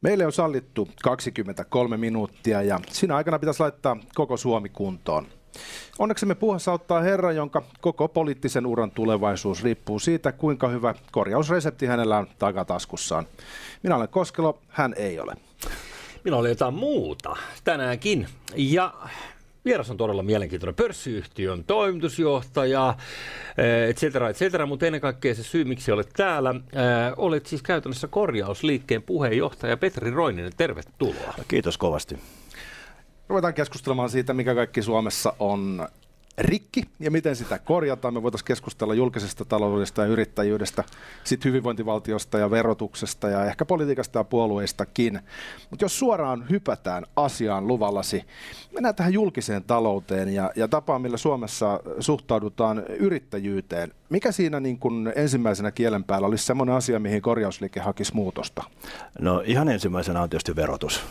Meille on sallittu 23 minuuttia ja siinä aikana pitäisi laittaa koko Suomi kuntoon. Onneksi me puhassa auttaa herra, jonka koko poliittisen uran tulevaisuus riippuu siitä, kuinka hyvä korjausresepti hänellä on takataskussaan. Minä olen Koskelo, hän ei ole. Minä olen jotain muuta tänäänkin. Ja Vieras on todella mielenkiintoinen pörssiyhtiön toimitusjohtaja, et cetera, et cetera, mutta ennen kaikkea se syy, miksi olet täällä. Olet siis käytännössä korjausliikkeen puheenjohtaja Petri Roininen, tervetuloa. Kiitos kovasti. Ruvetaan keskustelemaan siitä, mikä kaikki Suomessa on rikki ja miten sitä korjataan. Me voitaisiin keskustella julkisesta taloudesta ja yrittäjyydestä, sitten hyvinvointivaltiosta ja verotuksesta ja ehkä politiikasta ja puolueistakin. Mutta jos suoraan hypätään asiaan luvallasi, mennään tähän julkiseen talouteen ja, ja tapaan, millä Suomessa suhtaudutaan yrittäjyyteen. Mikä siinä niin kun ensimmäisenä kielen päällä olisi sellainen asia, mihin korjausliike hakisi muutosta? No ihan ensimmäisenä on tietysti verotus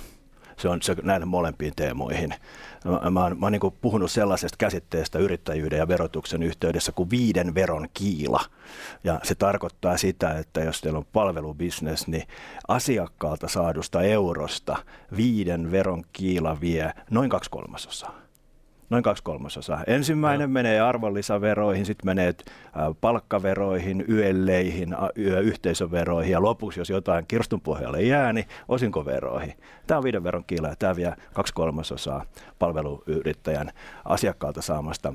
se on se, näihin molempiin teemoihin. Mä, mä oon, mä oon niin puhunut sellaisesta käsitteestä yrittäjyyden ja verotuksen yhteydessä kuin viiden veron kiila. Ja se tarkoittaa sitä, että jos teillä on palvelubisnes, niin asiakkaalta saadusta eurosta viiden veron kiila vie noin kaksi kolmasosaa noin kaksi kolmasosaa. Ensimmäinen no. menee arvonlisäveroihin, sitten menee palkkaveroihin, yölleihin, yhteisöveroihin ja lopuksi, jos jotain kirstun pohjalle jää, niin osinkoveroihin. Tämä on viiden veron kiila ja tämä vie kaksi kolmasosaa palveluyrittäjän asiakkaalta saamasta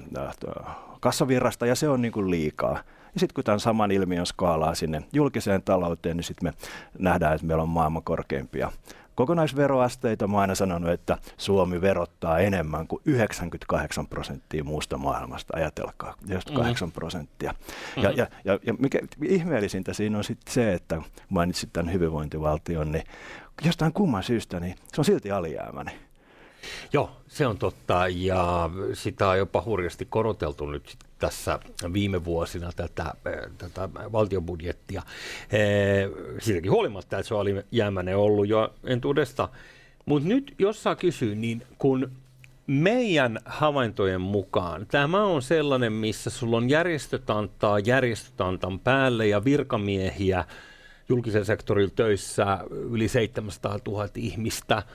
kassavirrasta ja se on niin kuin liikaa. Ja sitten kun tämän saman ilmiön skaalaa sinne julkiseen talouteen, niin sitten me nähdään, että meillä on maailman korkeimpia kokonaisveroasteita. Mä aina sanonut, että Suomi verottaa enemmän kuin 98 prosenttia muusta maailmasta. Ajatelkaa, 98 mm. prosenttia. Mm-hmm. Ja, ja, ja, ja mikä ihmeellisintä siinä on sitten se, että mainitsit tämän hyvinvointivaltion, niin jostain kumman syystä, niin se on silti alijäämäinen. Joo, se on totta ja sitä on jopa hurjasti koroteltu nyt tässä viime vuosina tätä, tätä valtiobudjettia. Siitäkin huolimatta, että se oli jäämäinen ollut jo entuudesta. Mutta nyt, jos saa kysyä, niin kun meidän havaintojen mukaan tämä on sellainen, missä sulla on järjestöt antaa järjestöt antaa päälle ja virkamiehiä julkisen sektorin töissä yli 700 000 ihmistä –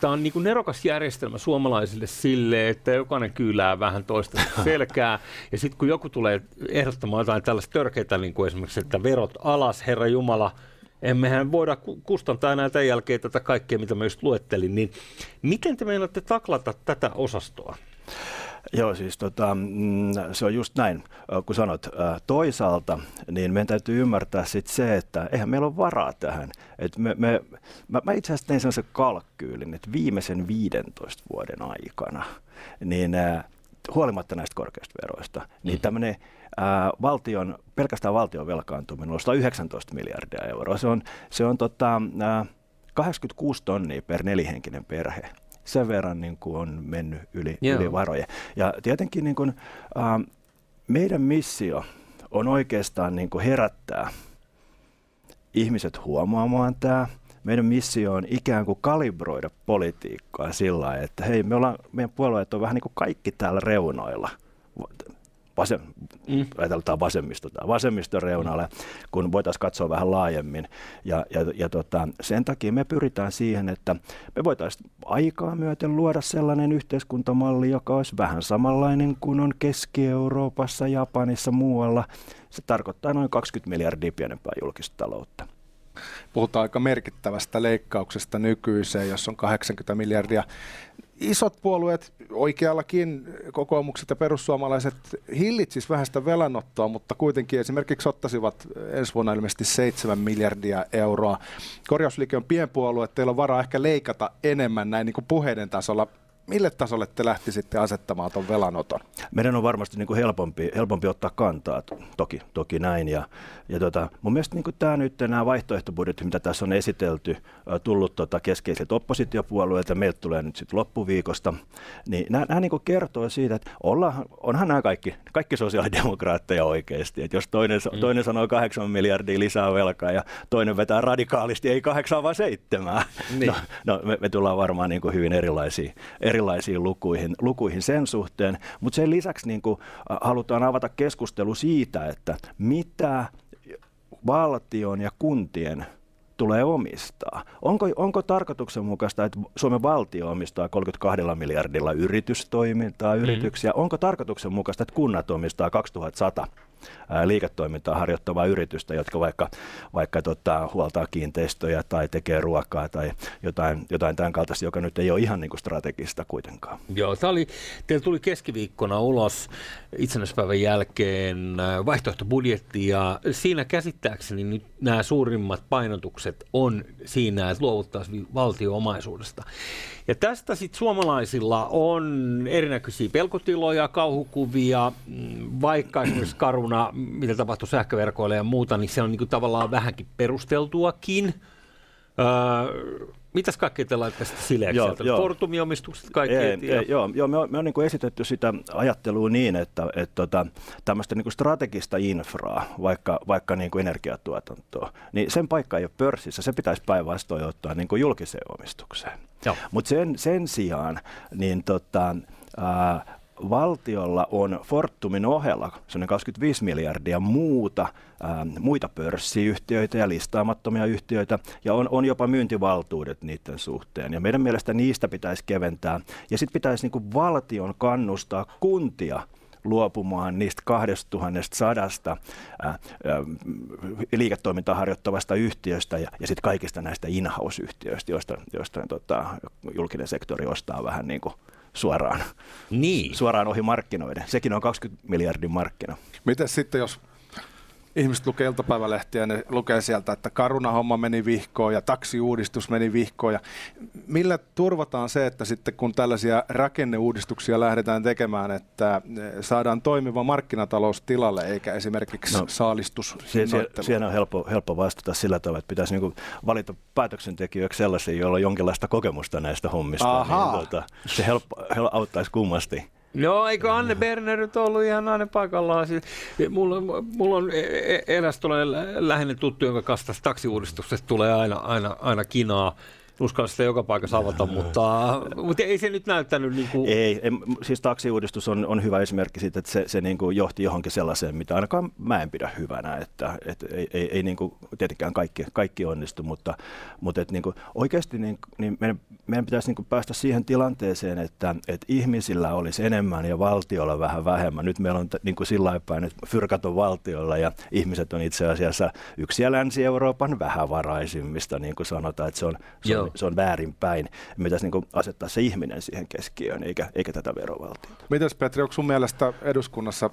Tämä on niin kuin nerokas järjestelmä suomalaisille sille, että jokainen kyylää vähän toista selkää. Ja sitten kun joku tulee ehdottamaan jotain tällaista törkeitä, niin kuin esimerkiksi, että verot alas, Herra Jumala, emmehän voida kustantaa enää tämän jälkeen tätä kaikkea, mitä mä just luettelin. Niin miten te meinaatte taklata tätä osastoa? Joo, siis tota, mm, se on just näin, kun sanot. Toisaalta, niin meidän täytyy ymmärtää sit se, että eihän meillä ole varaa tähän. Et me, me, mä, mä itse asiassa tein sellaisen kalkkyylin, että viimeisen 15 vuoden aikana, niin huolimatta näistä korkeista veroista, niin mm. tämmöinen valtion, pelkästään valtion velkaantuminen on 119 miljardia euroa. Se on, se on tota, ää, 86 tonnia per nelihenkinen perhe sen verran niin kuin on mennyt yli, yli varoja. Ja tietenkin niin kuin, äh, meidän missio on oikeastaan niin kuin herättää ihmiset huomaamaan tämä. Meidän missio on ikään kuin kalibroida politiikkaa sillä että hei, me ollaan, meidän puolueet on vähän niin kuin kaikki täällä reunoilla vasem, mm. ajatellaan vasemmisto, vasemmiston reunalle, kun voitaisiin katsoa vähän laajemmin. Ja, ja, ja tota, sen takia me pyritään siihen, että me voitaisiin aikaa myöten luoda sellainen yhteiskuntamalli, joka olisi vähän samanlainen kuin on Keski-Euroopassa, Japanissa, muualla. Se tarkoittaa noin 20 miljardia pienempää julkista taloutta puhutaan aika merkittävästä leikkauksesta nykyiseen, jos on 80 miljardia isot puolueet, oikeallakin kokoomukset ja perussuomalaiset hillitsisivät vähän sitä velanottoa, mutta kuitenkin esimerkiksi ottaisivat ensi vuonna ilmeisesti 7 miljardia euroa. Korjausliike on pienpuolue, teillä on varaa ehkä leikata enemmän näin niin kuin puheiden tasolla mille tasolle te lähtisitte asettamaan tuon velanoton? Meidän on varmasti niin kuin helpompi, helpompi ottaa kantaa, toki, toki näin. Ja, ja tota, mun mielestä niin kuin tämä nyt, nämä vaihtoehtobudjetit, mitä tässä on esitelty, tullut tota keskeisiltä oppositiopuolueilta, meiltä tulee nyt sitten loppuviikosta, niin nämä, nämä niin kuin kertoo siitä, että olla, onhan nämä kaikki, kaikki sosiaalidemokraatteja oikeasti. Että jos toinen, mm. toinen sanoo kahdeksan miljardia lisää velkaa ja toinen vetää radikaalisti, ei kahdeksan vaan seitsemää. Niin. No, no me, me tullaan varmaan niin kuin hyvin erilaisiin erilaisiin lukuihin, lukuihin sen suhteen, mutta sen lisäksi niin kuin, halutaan avata keskustelu siitä, että mitä valtion ja kuntien tulee omistaa. Onko, onko tarkoituksenmukaista, että Suomen valtio omistaa 32 miljardilla yritystoimintaa, yrityksiä? Mm. Onko tarkoituksenmukaista, että kunnat omistaa 2100 liiketoimintaa harjoittavaa yritystä, jotka vaikka, vaikka tota, huoltaa kiinteistöjä tai tekee ruokaa tai jotain, jotain tämän kaltaista, joka nyt ei ole ihan niin kuin strategista kuitenkaan. Joo, tämä oli, teillä tuli keskiviikkona ulos itsenäispäivän jälkeen vaihtoehtobudjetti ja siinä käsittääkseni nyt nämä suurimmat painotukset on siinä, että luovuttaisiin valtio-omaisuudesta. Ja tästä sitten suomalaisilla on erinäköisiä pelkotiloja, kauhukuvia, mm, vaikka esimerkiksi karuna, mitä tapahtui sähköverkoille ja muuta, niin se on niinku tavallaan vähänkin perusteltuakin. Öö, Mitäs kaikkea te laittaisitte sileäksi joo, sieltä? Fortumin omistukset kaikki? Ei, ei, joo, joo, me on, me on niin esitetty sitä ajattelua niin, että, että tota, tämmöistä niin strategista infraa, vaikka, vaikka niin kuin energiatuotantoa, niin sen paikka ei ole pörssissä, se pitäisi päinvastoin ottaa niin kuin julkiseen omistukseen. Mutta sen, sen sijaan niin tota, ää, valtiolla on Fortumin ohella on 25 miljardia muuta, ää, muita pörssiyhtiöitä ja listaamattomia yhtiöitä, ja on, on jopa myyntivaltuudet niiden suhteen. Ja meidän mielestä niistä pitäisi keventää. Ja sitten pitäisi niinku valtion kannustaa kuntia luopumaan niistä 2100 ää, liiketoimintaa harjoittavasta yhtiöstä ja, ja sitten kaikista näistä in-house-yhtiöistä, joista, joista tota, julkinen sektori ostaa vähän niin kuin suoraan, niin. suoraan ohi markkinoiden. Sekin on 20 miljardin markkina. Miten sitten, jos ihmiset lukee iltapäivälehtiä ja ne lukee sieltä, että Karuna-homma meni vihkoon ja taksiuudistus meni vihkoon. Ja millä turvataan se, että sitten kun tällaisia rakenneuudistuksia lähdetään tekemään, että saadaan toimiva markkinatalous tilalle eikä esimerkiksi no, saalistus Siinä on helppo, helppo vastata sillä tavalla, että pitäisi niinku valita päätöksentekijöiksi sellaisia, joilla on jonkinlaista kokemusta näistä hommista. Niin, tuota, se helppo, helppo auttaisi kummasti. No, eikö Anne Berner nyt ollut ihan aina paikallaan? Siis, mulla, mulla on e, e, eräs tulee lähinnä tuttu, jonka kanssa taksiuudistuksesta tulee aina, aina, aina kinaa uskalla sitä joka paikassa avata, mutta, mutta ei se nyt näyttänyt niin kuin... Ei, ei, siis taksiuudistus on, on hyvä esimerkki siitä, että se, se niin kuin johti johonkin sellaiseen, mitä ainakaan mä en pidä hyvänä, että, että ei, ei, ei niin kuin, tietenkään kaikki, kaikki onnistu, mutta, mutta että niin kuin, oikeasti niin, niin meidän, meidän pitäisi niin kuin päästä siihen tilanteeseen, että, että ihmisillä olisi enemmän ja valtiolla vähän vähemmän. Nyt meillä on niin kuin sillä päin, että fyrkat on valtiolla ja ihmiset on itse asiassa yksi Länsi-Euroopan vähävaraisimmista, niin kuin sanotaan, että se on, se on se on väärinpäin. Me pitäisi niin asettaa se ihminen siihen keskiöön, eikä, eikä tätä verovaltiota. Mitäs Petri, onko sun mielestä eduskunnassa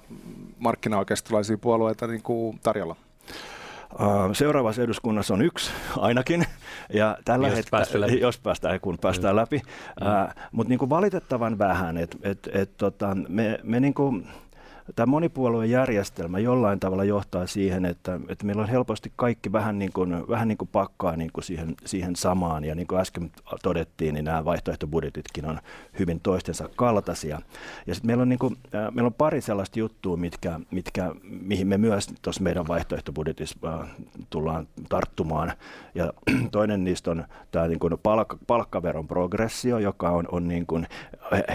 markkinaoikeistolaisia puolueita niin kuin tarjolla? Seuraavassa eduskunnassa on yksi ainakin, ja tällä jos, hetkellä, jos päästään, kun päästään mm. läpi, mm. mutta niin valitettavan vähän, että et, et, tota, me, me niin kuin, tämä monipuolueen järjestelmä jollain tavalla johtaa siihen, että, että meillä on helposti kaikki vähän niin kuin, vähän niin kuin pakkaa niin kuin siihen, siihen samaan. Ja niin kuin äsken todettiin, niin nämä vaihtoehtobudjetitkin on hyvin toistensa kaltaisia. Ja sitten meillä on, niin kuin, äh, meillä on pari sellaista juttua, mitkä, mitkä, mihin me myös tuossa meidän vaihtoehtobudjetissa äh, tullaan tarttumaan. Ja toinen niistä on tämä niin kuin palkka, palkkaveron progressio, joka on, on niin kuin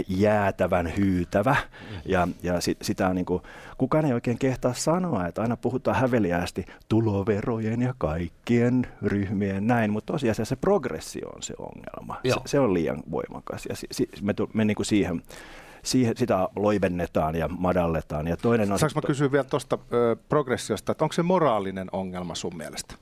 jäätävän hyytävä. Ja, ja sit, sitä on niin kuin, kukaan ei oikein kehtaa sanoa, että aina puhutaan häveliästi tuloverojen ja kaikkien ryhmien näin, mutta tosiasiassa se progressio on se ongelma. Se, se on liian voimakas ja si, si, me, me niin kuin siihen siihen, sitä loivennetaan ja madalletaan. Ja toinen on, Saanko mä kysyä vielä tuosta progressiosta, että onko se moraalinen ongelma sun mielestä?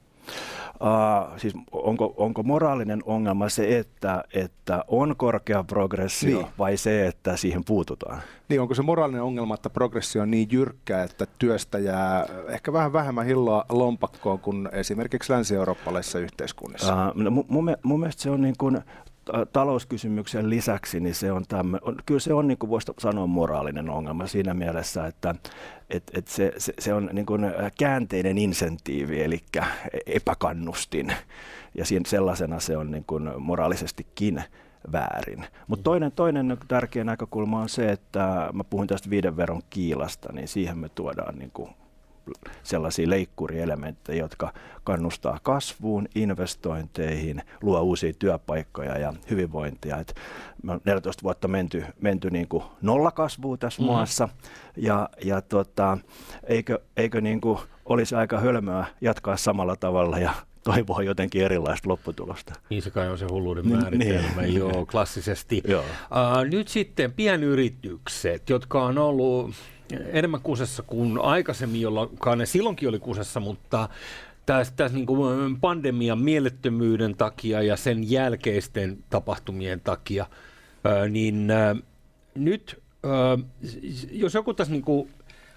Uh, siis onko, onko moraalinen ongelma se, että, että on korkea progressio niin. vai se, että siihen puututaan? Niin, onko se moraalinen ongelma, että progressio on niin jyrkkä, että työstä jää ehkä vähän vähemmän hilloa lompakkoon kuin esimerkiksi länsi-eurooppalaisissa yhteiskunnissa? Uh, no, mun, mun mielestä se on niin kuin talouskysymyksen lisäksi, niin se on tämmö, on, kyllä se on, niin kuin voisi sanoa, moraalinen ongelma siinä mielessä, että et, et se, se, se on niin kuin käänteinen insentiivi, eli epäkannustin, ja siinä, sellaisena se on niin kuin moraalisestikin väärin. Mutta toinen, toinen tärkeä näkökulma on se, että mä puhun tästä viiden veron kiilasta, niin siihen me tuodaan niin kuin sellaisia leikkurielementtejä, jotka kannustaa kasvuun, investointeihin, luo uusia työpaikkoja ja hyvinvointia. Et me on 14 vuotta menty, menty niin kuin nollakasvuun tässä mm-hmm. maassa ja, ja tota, eikö, eikö niin kuin olisi aika hölmöä jatkaa samalla tavalla ja toivoa jotenkin erilaista lopputulosta. Niin se kai on se hulluuden niin, määritelmä, niin. joo, klassisesti. joo. Uh, nyt sitten pienyritykset, jotka on ollut enemmän kusessa kuin aikaisemmin, jolloin ne silloinkin oli kusessa, mutta tässä, tässä niin kuin pandemian mielettömyyden takia ja sen jälkeisten tapahtumien takia, niin nyt, jos joku tässä niin kuin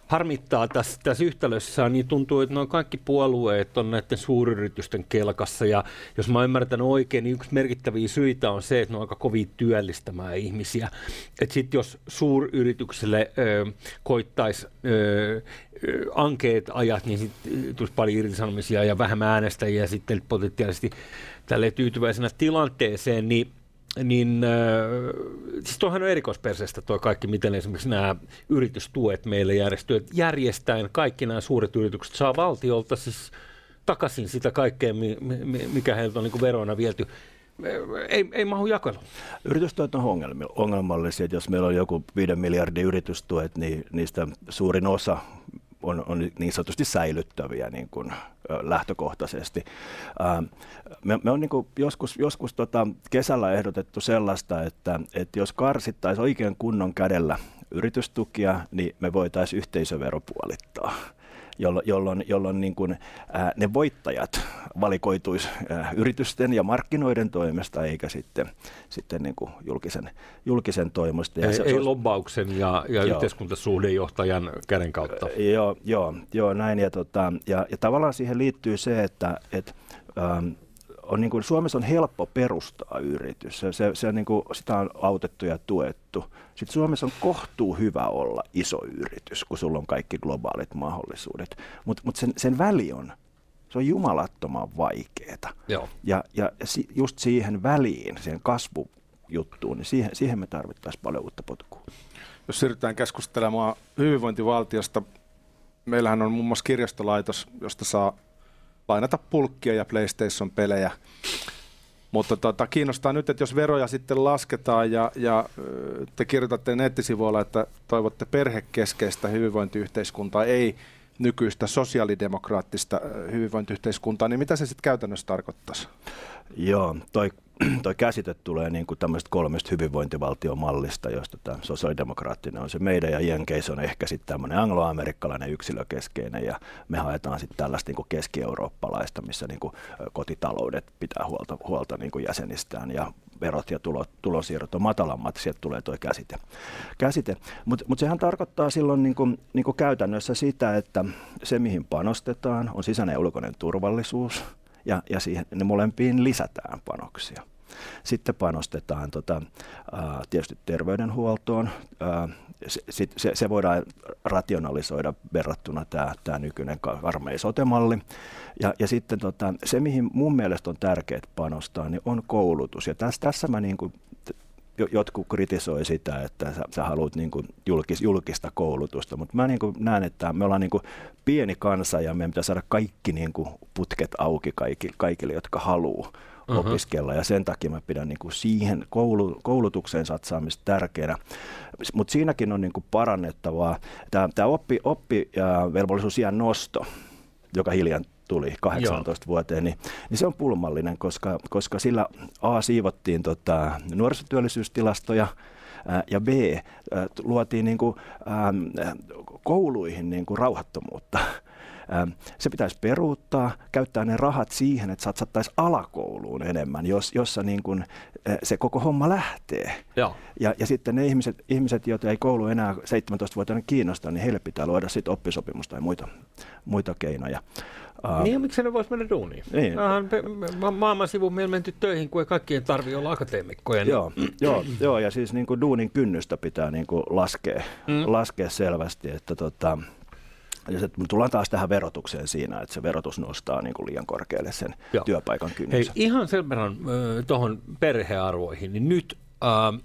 harmittaa tässä, tässä yhtälössä, niin tuntuu, että noin kaikki puolueet on näiden suuryritysten kelkassa. Ja jos mä ymmärrän oikein, niin yksi merkittäviä syitä on se, että ne on aika kovin työllistämään ihmisiä. Että sitten jos suuryritykselle koittaisi ankeet ajat, niin sitten tulisi paljon irtisanomisia ja vähemmän äänestäjiä sitten potentiaalisesti tälle tyytyväisenä tilanteeseen, niin niin äh, siis tuohan on erikoisperseestä tuo kaikki, miten esimerkiksi nämä yritystuet meille järjestyvät. Järjestäen kaikki nämä suuret yritykset saa valtiolta siis takaisin sitä kaikkea, mikä heiltä on niin verona viety ei, ei mahu jakeluun. Yritystuet on ongelmallisia, että jos meillä on joku 5 miljardin yritystuet, niin niistä suurin osa on, on niin sanotusti säilyttäviä niin kuin, lähtökohtaisesti. Me, me on niin joskus, joskus tota kesällä ehdotettu sellaista, että, että jos karsittaisiin oikein kunnon kädellä yritystukia, niin me voitaisiin yhteisövero puolittaa jolloin, jolloin, jolloin niin kuin, ää, ne voittajat valikoituisi ää, yritysten ja markkinoiden toimesta, eikä sitten, sitten niin kuin julkisen, julkisen toimesta. ei, se, ei se lobbauksen ja, ja yhteiskuntasuhdejohtajan käden kautta. Joo, joo, joo näin. Ja, tota, ja, ja tavallaan siihen liittyy se, että et, ähm, on niin kuin, Suomessa on helppo perustaa yritys. Se, se, se on niin kuin, sitä on autettu ja tuettu. Sitten Suomessa on kohtuu hyvä olla iso yritys, kun sulla on kaikki globaalit mahdollisuudet. Mutta mut sen, sen väli on, se on jumalattoman vaikeaa. Ja, ja just siihen väliin, siihen kasvujuttuun, niin siihen, siihen me tarvittaisiin paljon uutta potkua. Jos siirrytään keskustelemaan hyvinvointivaltiosta, meillähän on muun muassa kirjastolaitos, josta saa lainata pulkkia ja PlayStation-pelejä. Mutta tota, kiinnostaa nyt, että jos veroja sitten lasketaan ja, ja te kirjoitatte nettisivuilla, että toivotte perhekeskeistä hyvinvointiyhteiskuntaa, ei nykyistä sosiaalidemokraattista hyvinvointiyhteiskuntaa, niin mitä se sitten käytännössä tarkoittaisi? Joo, toi toi käsite tulee niin kuin tämmöistä kolmesta hyvinvointivaltiomallista, josta tämä sosiaalidemokraattinen on se meidän ja Jenkeissä on ehkä sitten tämmöinen angloamerikkalainen yksilökeskeinen ja me haetaan sitten tällaista niin kuin keski-eurooppalaista, missä niin kuin kotitaloudet pitää huolta, huolta niin kuin jäsenistään ja verot ja tulo, tulosiirrot on matalammat, sieltä tulee tuo käsite. käsite. Mutta mut sehän tarkoittaa silloin niin niin kuin käytännössä sitä, että se mihin panostetaan on sisäinen ja ulkoinen turvallisuus, ja, ja siihen, ne molempiin lisätään panoksia. Sitten panostetaan tota, tietysti terveydenhuoltoon. Se, se, se voidaan rationalisoida verrattuna tämä, tämä nykyinen armeisotemalli. Ja, ja sitten tota, se, mihin mun mielestä on tärkeää panostaa, niin on koulutus. Ja tässä, tässä mä niin kuin jotkut kritisoi sitä, että sä, sä haluat niin kuin julkis, julkista koulutusta, mutta mä niin kuin näen, että me ollaan niin kuin pieni kansa ja meidän pitää saada kaikki niin kuin putket auki kaikille, kaikille jotka haluaa uh-huh. opiskella ja sen takia mä pidän niin kuin siihen koulu, koulutukseen satsaamista tärkeänä. Mutta siinäkin on niin kuin parannettavaa. Tämä oppi, oppi ja velvollisuusiän nosto, joka hiljan tuli 18 Joo. vuoteen, niin, niin se on pulmallinen, koska, koska sillä A siivottiin tota, nuorisotyöllisyystilastoja, ja B, luotiin niin kuin, kouluihin niin kuin rauhattomuutta. Se pitäisi peruuttaa, käyttää ne rahat siihen, että satsattaisiin alakouluun enemmän, jos, jossa niin kuin se koko homma lähtee. Joo. Ja, ja sitten ne ihmiset, ihmiset, joita ei koulu enää 17-vuotiaana kiinnosta, niin heille pitää luoda sitten oppisopimusta ja muita, muita keinoja. Uh, niin, miksi ne voisi mennä duuniin? Niin. Ma- maailman sivu meillä menty töihin, kun ei kaikkien tarvitse olla akateemikkoja. Niin. Joo, joo, joo, ja siis niin kuin duunin kynnystä pitää niin kuin laskea, mm. laskea selvästi, että tota, ja se, tullaan taas tähän verotukseen siinä, että se verotus nostaa niin kuin liian korkealle sen Joo. työpaikan kynnyksen. Hei, ihan sen verran äh, tuohon perhearvoihin, niin nyt äh,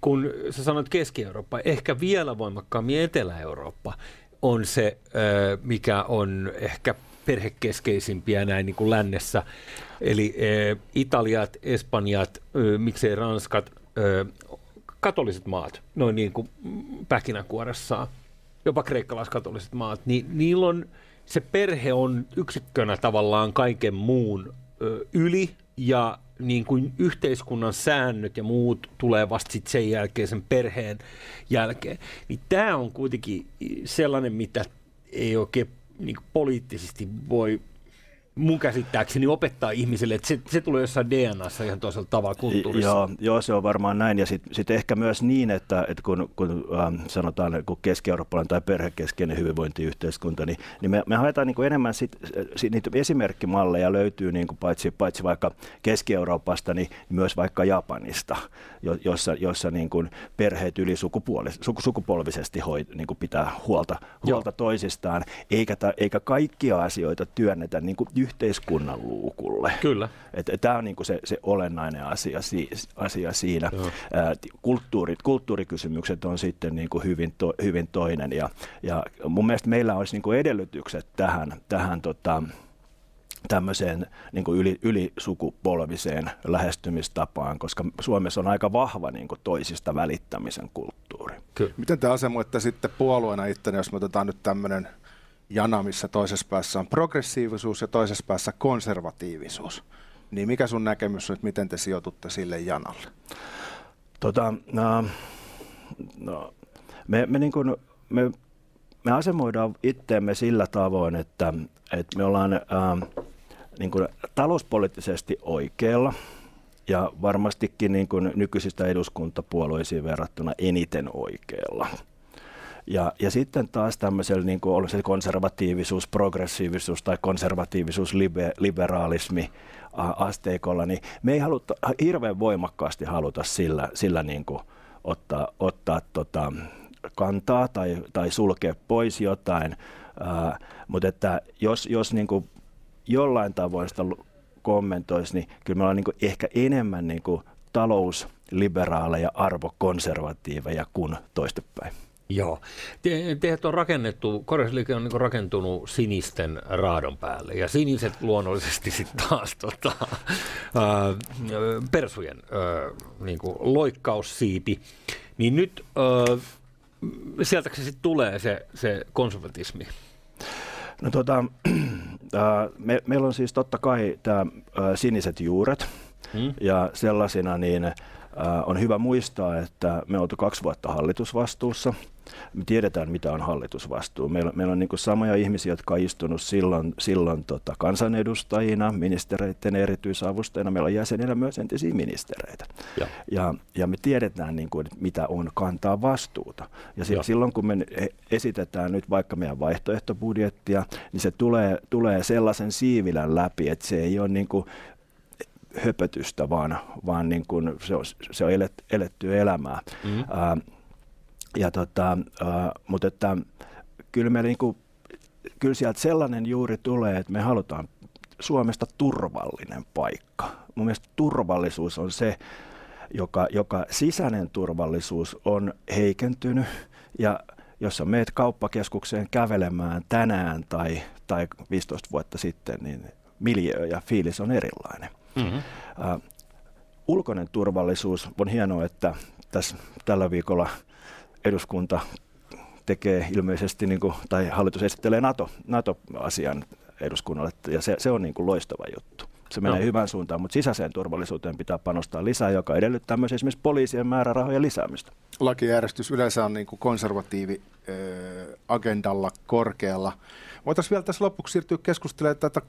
kun sä sanoit Keski-Eurooppa, ehkä vielä voimakkaammin Etelä-Eurooppa on se, äh, mikä on ehkä perhekeskeisimpiä näin niin kuin lännessä. Eli äh, Italiat, Espanjat, äh, miksei Ranskat, äh, katoliset maat, noin niin kuin pähkinänkuoressaan, jopa kreikkalaiskatoliset maat, niin niillä on se perhe on yksikkönä tavallaan kaiken muun ö, yli ja niin kuin yhteiskunnan säännöt ja muut tulee vasta sit sen jälkeen, sen perheen jälkeen. Niin tämä on kuitenkin sellainen, mitä ei oikein niin poliittisesti voi mun käsittääkseni opettaa ihmiselle, että se, se tulee jossain DNAssa ihan toisella tavalla kulttuurissa. Joo, joo, se on varmaan näin. Ja sitten sit ehkä myös niin, että, että kun, kun ähm, sanotaan kun keski-eurooppalainen tai perhekeskeinen hyvinvointiyhteiskunta, niin, niin me, me haetaan niin kuin enemmän sit, sit, niitä esimerkkimalleja löytyy niin kuin paitsi, paitsi vaikka Keski-Euroopasta, niin myös vaikka Japanista, jo, jossa, jossa niin kuin perheet yli sukupuolis, sukupolvisesti hoit, niin kuin pitää huolta, huolta toisistaan, eikä, ta, eikä kaikkia asioita työnnetä niin kuin yhteiskunnan luukulle. Kyllä. Tämä on niinku se, se olennainen asia, si, asia siinä. Ää, kulttuurit, kulttuurikysymykset on sitten niinku hyvin, to, hyvin toinen. Ja, ja mun mielestä meillä olisi niinku edellytykset tähän, tähän tota, tämmöiseen niin kuin yli, ylisukupolviseen lähestymistapaan, koska Suomessa on aika vahva niin kuin toisista välittämisen kulttuuri. Kyllä. Miten te asemoitte sitten puolueena itse, jos me otetaan nyt tämmöinen jana, missä toisessa päässä on progressiivisuus ja toisessa päässä konservatiivisuus. Niin mikä sun näkemys on, että miten te sijoitutte sille janalle? Tota, no, no, me, me, niin kuin, me, me asemoidaan itteemme sillä tavoin, että, että me ollaan äh, niin kuin talouspoliittisesti oikealla ja varmastikin niin kuin nykyisistä eduskuntapuolueisiin verrattuna eniten oikealla. Ja, ja sitten taas tämmöisellä niin kuin on se konservatiivisuus, progressiivisuus tai konservatiivisuus, liber, liberaalismi asteikolla, niin me ei haluta, hirveän voimakkaasti haluta sillä, sillä niin kuin ottaa, ottaa tota, kantaa tai, tai sulkea pois jotain. Ää, mutta että jos, jos niin kuin jollain tavoin sitä kommentoisi, niin kyllä me ollaan niin ehkä enemmän niin kuin talousliberaaleja, arvokonservatiiveja kuin toistepäin. Joo. Te, teidät on rakennettu, korjausliike on niin rakentunut sinisten raadon päälle ja siniset luonnollisesti sitten taas tota, ää, persujen ää, niin loikkaussiipi. Niin nyt ää, sieltä se sitten tulee se, se konservatismi? No tota, ää, me, meillä on siis totta kai tämä siniset juuret hmm. ja sellaisina niin ää, on hyvä muistaa, että me oltu kaksi vuotta hallitusvastuussa – me tiedetään, mitä on hallitusvastuu. Meillä, meillä on niin samoja ihmisiä, jotka on istunut silloin, silloin tota, kansanedustajina, ministereiden erityisavustajina. Meillä on jäsenillä myös entisiä ministereitä. Ja, ja, ja me tiedetään, niin kuin, mitä on kantaa vastuuta. Ja, ja silloin, kun me esitetään nyt vaikka meidän vaihtoehtobudjettia, niin se tulee, tulee sellaisen siivilän läpi, että se ei ole niin kuin höpötystä, vaan, vaan niin kuin se on, se on elet, elettyä elämää. Mm-hmm. Uh, ja tota, äh, mutta että kyllä, me niinku, kyllä sieltä sellainen juuri tulee, että me halutaan Suomesta turvallinen paikka. Mun mielestä turvallisuus on se, joka, joka sisäinen turvallisuus on heikentynyt ja jos sä meet kauppakeskukseen kävelemään tänään tai, tai 15 vuotta sitten, niin miljö ja fiilis on erilainen. Mm-hmm. Uh, ulkoinen turvallisuus on hienoa, että tässä tällä viikolla – eduskunta tekee ilmeisesti, niin kuin, tai hallitus esittelee NATO, NATO-asian eduskunnalle, ja se, se on niin kuin loistava juttu. Se menee no. hyvään suuntaan, mutta sisäiseen turvallisuuteen pitää panostaa lisää, joka edellyttää myös esimerkiksi poliisien määrärahojen lisäämistä. Lakijärjestys yleensä on niin kuin konservatiivi agendalla korkealla. Voitaisiin vielä tässä lopuksi siirtyä keskustelemaan tätä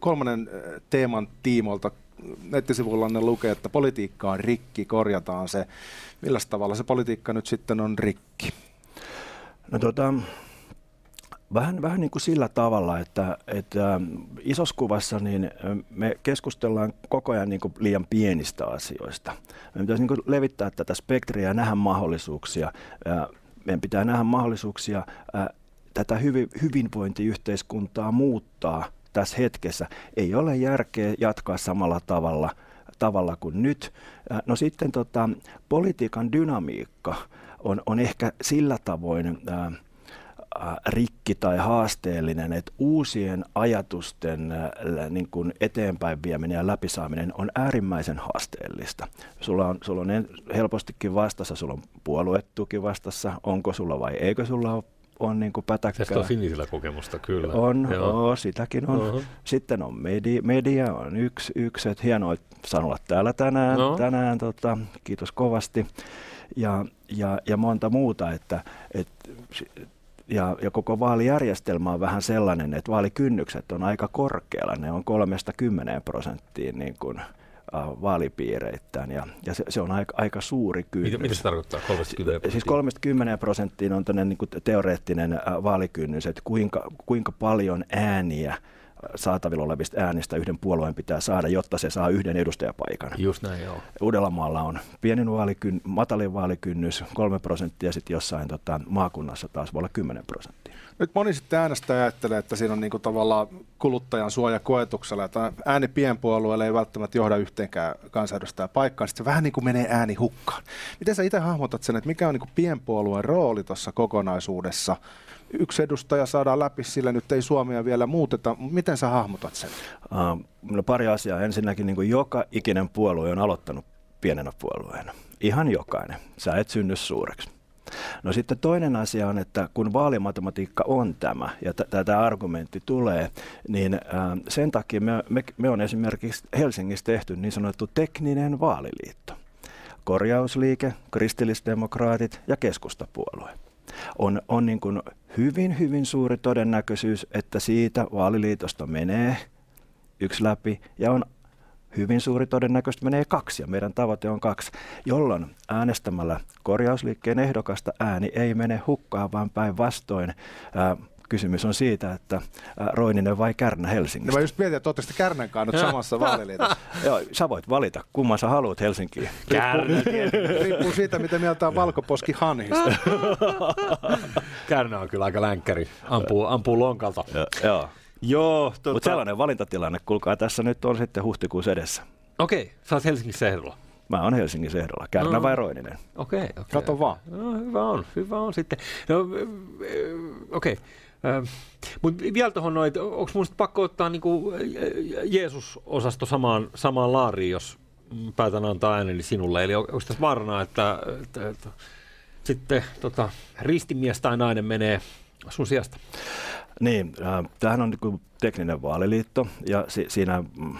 kolmannen teeman tiimolta. Nettisivuilla ne lukee, että politiikka on rikki, korjataan se. Millä tavalla se politiikka nyt sitten on rikki? No tota, vähän, vähän niin kuin sillä tavalla, että, että isossa kuvassa niin me keskustellaan koko ajan niin kuin liian pienistä asioista. Me pitäisi niin kuin levittää tätä spektriä ja nähdä mahdollisuuksia. Meidän pitää nähdä mahdollisuuksia tätä hyvinvointiyhteiskuntaa muuttaa tässä hetkessä. Ei ole järkeä jatkaa samalla tavalla – tavalla kuin nyt. No sitten tota, politiikan dynamiikka on, on ehkä sillä tavoin ää, rikki tai haasteellinen, että uusien ajatusten niin kuin eteenpäin vieminen ja läpisaaminen on äärimmäisen haasteellista. Sulla on, sulla on helpostikin vastassa, sulla on puoluetuki vastassa, onko sulla vai eikö sulla ole on niin kuin pätäkkää. Tästä on sinisillä kokemusta, kyllä. On, oo, sitäkin on. Uh-huh. Sitten on media, media on yksi, yksi että hienoa, olla täällä tänään, no. tänään tota, kiitos kovasti. Ja, ja, ja monta muuta, että, että ja, ja koko vaalijärjestelmä on vähän sellainen, että vaalikynnykset on aika korkealla. Ne on kolmesta kymmeneen prosenttiin niin kuin, vaalipiireittäin ja, ja se, se on aika, aika suuri kynnys. Mitä, mitä se tarkoittaa 30 Siis 30 prosenttiin on niin kuin teoreettinen uh, vaalikynnys, että kuinka, kuinka paljon ääniä saatavilla olevista äänistä yhden puolueen pitää saada, jotta se saa yhden edustajapaikan. Just näin, joo. Uudellamaalla on pienin vaalikyn, matalin vaalikynnys, kolme prosenttia, sitten jossain tota, maakunnassa taas voi olla 10 prosenttia. Nyt moni sitten äänestäjä ajattelee, että siinä on niinku tavallaan kuluttajan suoja koetuksella, että ääni pienpuolueelle ei välttämättä johda yhteenkään kansanedustajan paikkaan, sitten se vähän niin kuin menee ääni hukkaan. Miten sä itse hahmotat sen, että mikä on niinku pienpuolueen rooli tuossa kokonaisuudessa? Yksi edustaja saadaan läpi, sillä nyt ei Suomea vielä muuteta. Miten sä hahmotat sen? Uh, no pari asiaa. Ensinnäkin niin kuin joka ikinen puolue on aloittanut pienenä puolueena. Ihan jokainen. Sä et synny suureksi. No sitten toinen asia on, että kun vaalimatematiikka on tämä ja tämä argumentti tulee, niin sen takia me, me, me on esimerkiksi Helsingissä tehty niin sanottu tekninen vaaliliitto. Korjausliike, kristillisdemokraatit ja keskustapuolue. On, on niin kuin hyvin, hyvin suuri todennäköisyys, että siitä vaaliliitosta menee yksi läpi ja on hyvin suuri todennäköisesti menee kaksi ja meidän tavoite on kaksi, jolloin äänestämällä korjausliikkeen ehdokasta ääni ei mene hukkaan, vaan päinvastoin kysymys on siitä, että Roininen vai Kärnä Helsingistä. No mä just mietin, että olette Kärnän kanssa nyt samassa vaaliliitossa. Joo, sä voit valita, kumman sä haluat Helsinkiin. Kärnä. Riippuu siitä, mitä mieltä on valkoposki hanhista. Kärnä on kyllä aika länkkäri, ampuu, ampuu lonkalta. Joo. Joo, tota... Mutta sellainen valintatilanne, kuulkaa, tässä nyt on sitten huhtikuussa edessä. Okei, okay, sä oot Helsingissä ehdolla. Mä oon Helsingin ehdolla. Kärnä no. vai Roininen? Okei, okay, okay. Kato vaan. No, hyvä on, hyvä on sitten. No, okei. Okay. Mutta vielä tuohon noin, onko mun pakko ottaa niinku Jeesus-osasto samaan, samaan laariin, jos päätän antaa ääneni sinulle? Eli onko tässä vaarana, että, että, että sitten tota, ristimies tai nainen menee sun sijasta? Niin, äh, tämähän on niin tekninen vaaliliitto ja si- siinä mm,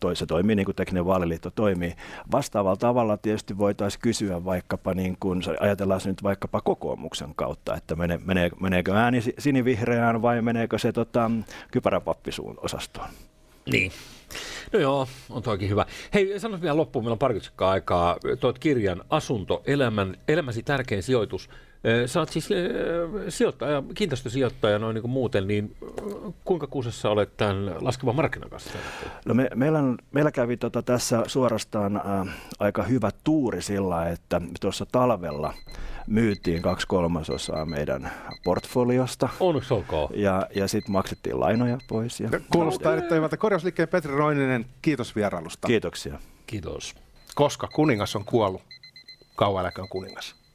toi, se toimii niin kuin tekninen vaaliliitto toimii. Vastaavalla tavalla tietysti voitaisiin kysyä vaikkapa, niin kuin, ajatellaan nyt vaikkapa kokoomuksen kautta, että mene, menee, meneekö ääni sinivihreään vai meneekö se tota, kypäräpappisuun osastoon. Niin. No joo, on toikin hyvä. Hei, sano vielä loppuun, meillä on parikymmentä aikaa. Tuot kirjan Asunto, elämän, elämäsi tärkein sijoitus. Sä oot siis sijoittaja, kiinteistösijoittaja noin niin kuin muuten, niin kuinka kuusessa olet tämän laskevan markkinan kanssa? No me, meillä, on, meillä kävi tota tässä suorastaan äh, aika hyvä tuuri sillä, että tuossa talvella myytiin kaksi kolmasosaa meidän portfoliosta. Onneksi olkoon. Ja, ja sitten maksettiin lainoja pois. Ja Kuulostaa erittäin hyvältä. Korjausliikkeen Petri Roininen, kiitos vierailusta. Kiitoksia. Kiitos. Koska kuningas on kuollut, kauan on kuningas.